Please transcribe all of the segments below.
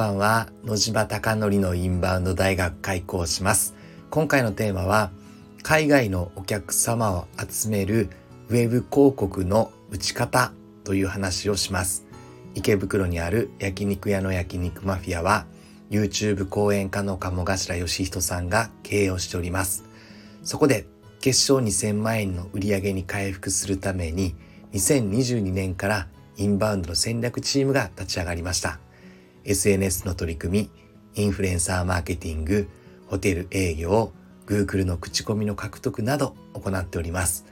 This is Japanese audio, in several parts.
ばんは。野島貴則のインバウンド大学開講します。今回のテーマは海外のお客様を集めるウェブ広告の打ち方という話をします。池袋にある焼肉屋の焼肉マフィアは YouTube 講演家の鴨頭義人さんが経営をしております。そこで月賞2000万円の売り上げに回復するために2022年からインバウンドの戦略チームが立ち上がりました。SNS の取り組みインフルエンサーマーケティングホテル営業 Google の口コミの獲得など行っております。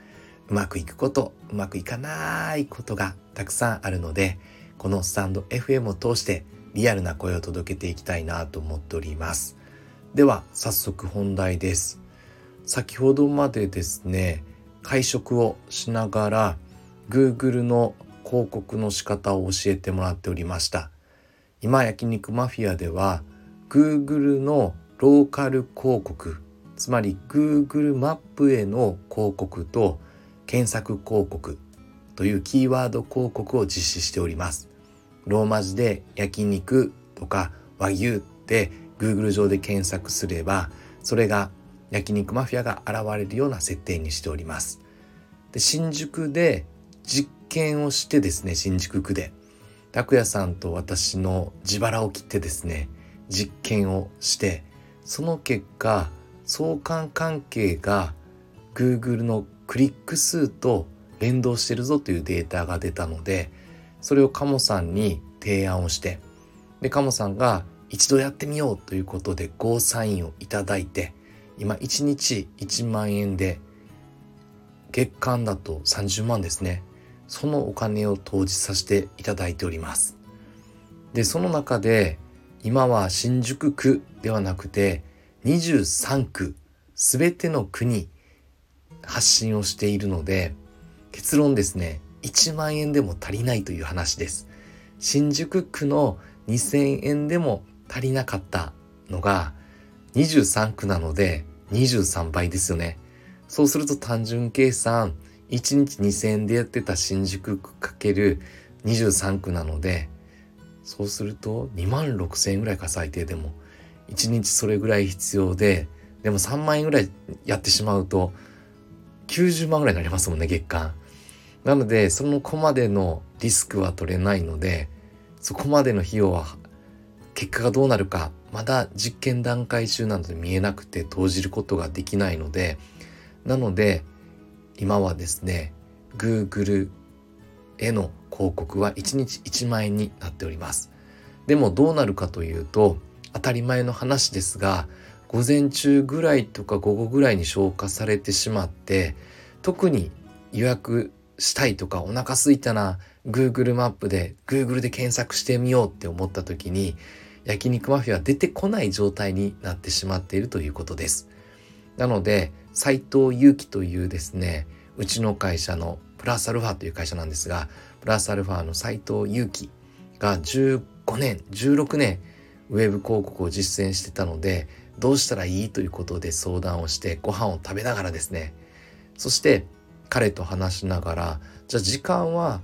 うまくいくことうまくいかないことがたくさんあるのでこのスタンド FM を通してリアルな声を届けていきたいなと思っております。では早速本題です。先ほどまでですね会食をしながら Google の広告の仕方を教えてもらっておりました。今焼肉マフィアでは Google のローカル広告つまり Google マップへの広告と検索広告というキーワード広告を実施しております。ローマ字で焼肉とか和牛って Google 上で検索すればそれが焼肉マフィアが現れるような設定にしております。で新宿で実験をしてですね新宿区で拓也さんと私の自腹を切ってですね実験をしてその結果相関関係が Google のクリック数と連動してるぞというデータが出たのでそれをカモさんに提案をしてでカモさんが一度やってみようということでゴーサインをいただいて今1日1万円で月間だと30万ですね。そのお金を投じさせていただいております。でその中で今は新宿区ではなくて23区全ての区に発信をしているので結論ですね1万円でも足りないという話です。新宿区の2000円でも足りなかったのが23区なので23倍ですよね。そうすると単純計算1日2000円でやってた新宿区かける23区なのでそうすると2万6,000円ぐらいか最低でも1日それぐらい必要ででも3万円ぐらいやってしまうと90万ぐらいになりますもんね月間。なのでそのこまでのリスクは取れないのでそこまでの費用は結果がどうなるかまだ実験段階中なので見えなくて投じることができないのでなので今はですね Google への広告は1日1万円になっております。でもどうなるかというと当たり前の話ですが午前中ぐらいとか午後ぐらいに消化されてしまって特に予約したいとかお腹すいたな Google マップで Google で検索してみようって思った時に焼肉マフィアは出てこない状態になってしまっているということです。なので斉藤祐樹というですねうちの会社のプラスアルファという会社なんですがプラスアルファの斉藤祐樹が15年16年ウェブ広告を実践してたのでどうしたらいいということで相談をしてご飯を食べながらですねそして彼と話しながらじゃあ時間は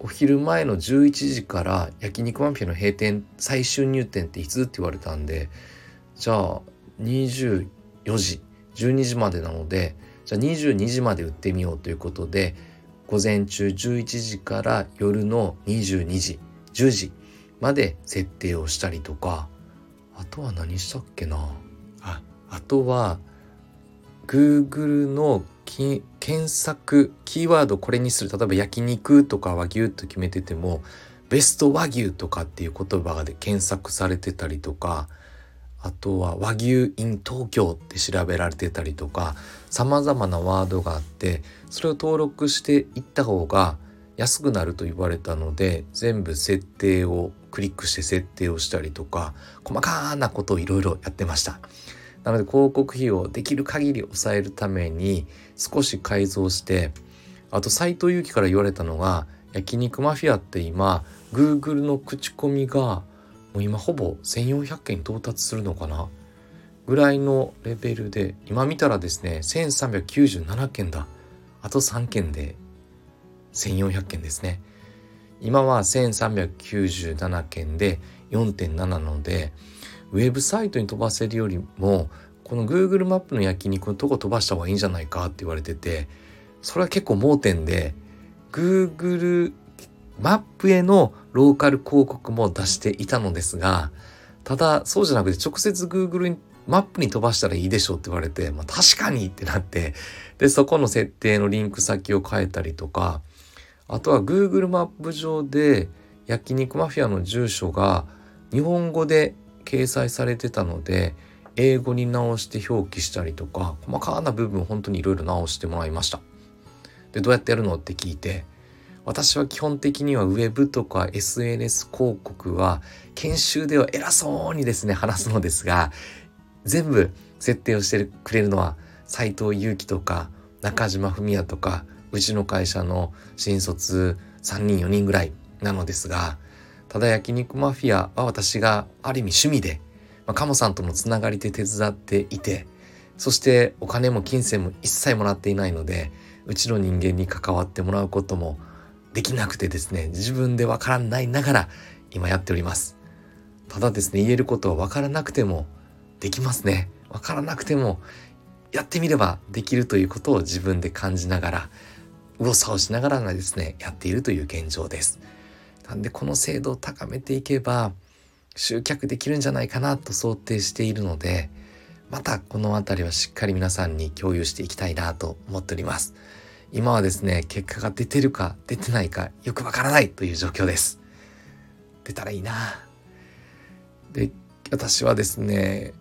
お昼前の11時から焼肉マフィアの閉店最終入店っていつって言われたんでじゃあ24時12時までなのでじゃあ22時まで売ってみようということで午前中11時から夜の22時10時まで設定をしたりとかあとは何したっけな？あ。あとは Google の検索キーワードこれにする。例えば焼肉とか和牛と決めててもベスト和牛とかっていう言葉で検索されてたりとかあとは和牛 in 東京って調べられてたりとか様々なワードがあってそれを登録していった方が安くなると言われたので全部設定をクリックして設定をしたりとか細かなことをいろいろやってました。なので広告費をできる限り抑えるために少し改造してあと斎藤佑樹から言われたのが焼肉マフィアって今 Google の口コミがもう今ほぼ1400件到達するのかな？ぐらいのレベルで今見たらですね1397件だ。あと3件で1400件ですね。今は1397件で4.7なのでウェブサイトに飛ばせるよりもこの Google マップの焼肉のとこ飛ばした方がいいんじゃないかって言われててそれは結構盲点で Google マップへのローカル広告も出していたのですがただそうじゃなくて直接 Google マップに飛ばしたらいいでしょうって言われて、まあ、確かにってなってでそこの設定のリンク先を変えたりとかあとは Google マップ上で焼肉マフィアの住所が日本語で掲載されてたので英語に直して表記したりとか細かな部分本当にいろいろ直してもらいました。でどうやってやるの？って聞いて私は基本的にはウェブとか SNS 広告は研修では偉そうにですね話すのですが全部設定をしてくれるのは斉藤祐樹とか中島文也とかうちの会社の新卒3人4人ぐらいなのですがただ焼肉マフィアは私がある意味趣味で、まあ、鴨さんとのつながりで手伝っていてそしてお金も金銭も一切もらっていないのでうちの人間に関わってもらうこともできなくてですね自分でわからないながら今やっております。ただですね言えることはわからなくてもできますね。わからなくてもやってみればできるということを自分で感じながら右往左往しながらですねやっているという現状です。なんでこの精度を高めていけば集客できるんじゃないかなと想定しているのでまたこの辺りはしっかり皆さんに共有していきたいなと思っております。今はですね結果が出てるか出てないかよくわからないという状況です。出たらいいな。で私はですね、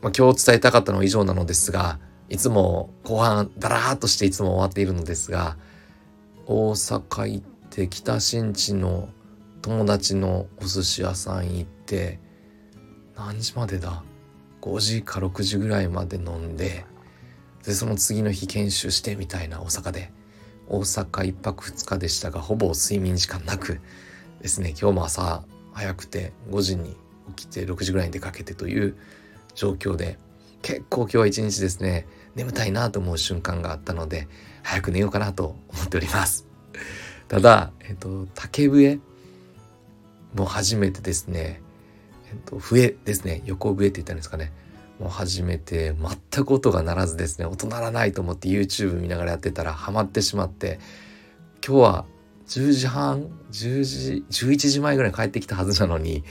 まあ、今日伝えたかったのは以上なのですがいつも後半ダラーっとしていつも終わっているのですが大阪行って北新地の友達のお寿司屋さん行って何時までだ？5時か6時ぐらいまで飲んででその次の日研修してみたいな大阪で大阪1泊2日でしたがほぼ睡眠時間なくですね今日も朝早くて5時に起きて6時ぐらいに出かけてという状況で結構今日は一日ですね眠たいなと思う瞬間があったので早く寝ようかなと思っておりますただ、えっと、竹笛も初めてですね、えっと、笛ですね。横笛って言ったんですかね。もう初めて全く音が鳴らずですね、音鳴らないと思って YouTube 見ながらやってたらハマってしまって、今日は10時半、10時、11時前ぐらいに帰ってきたはずなのに、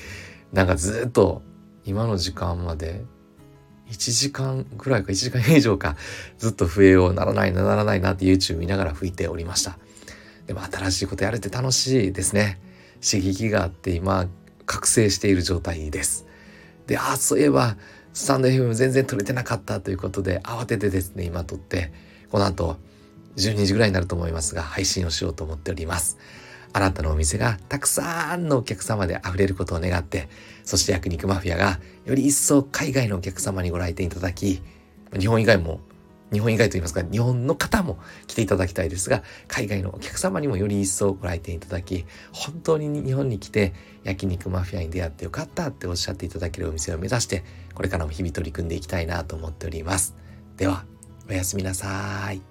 なんかずっと今の時間まで1時間ぐらいか1時間以上かずっと笛を鳴らないならないなって YouTube 見ながら吹いておりました。でも新しいことやれて楽しいですね。刺激があって今覚醒している状態です。で、ああ、そういえばスタンド FM 全然撮れてなかったということで慌ててですね、今撮って、この後12時ぐらいになると思いますが配信をしようと思っております。あなたのお店がたくさんのお客様で溢れることを願って、そして焼肉マフィアがより一層海外のお客様にご来店いただき、日本以外も日本以外といいますか、日本の方も来ていただきたいですが、海外のお客様にもより一層ご来店いただき、本当に日本に来て焼肉マフィアに出会ってよかったっておっしゃっていただけるお店を目指して、これからも日々取り組んでいきたいなと思っております。では、おやすみなさい。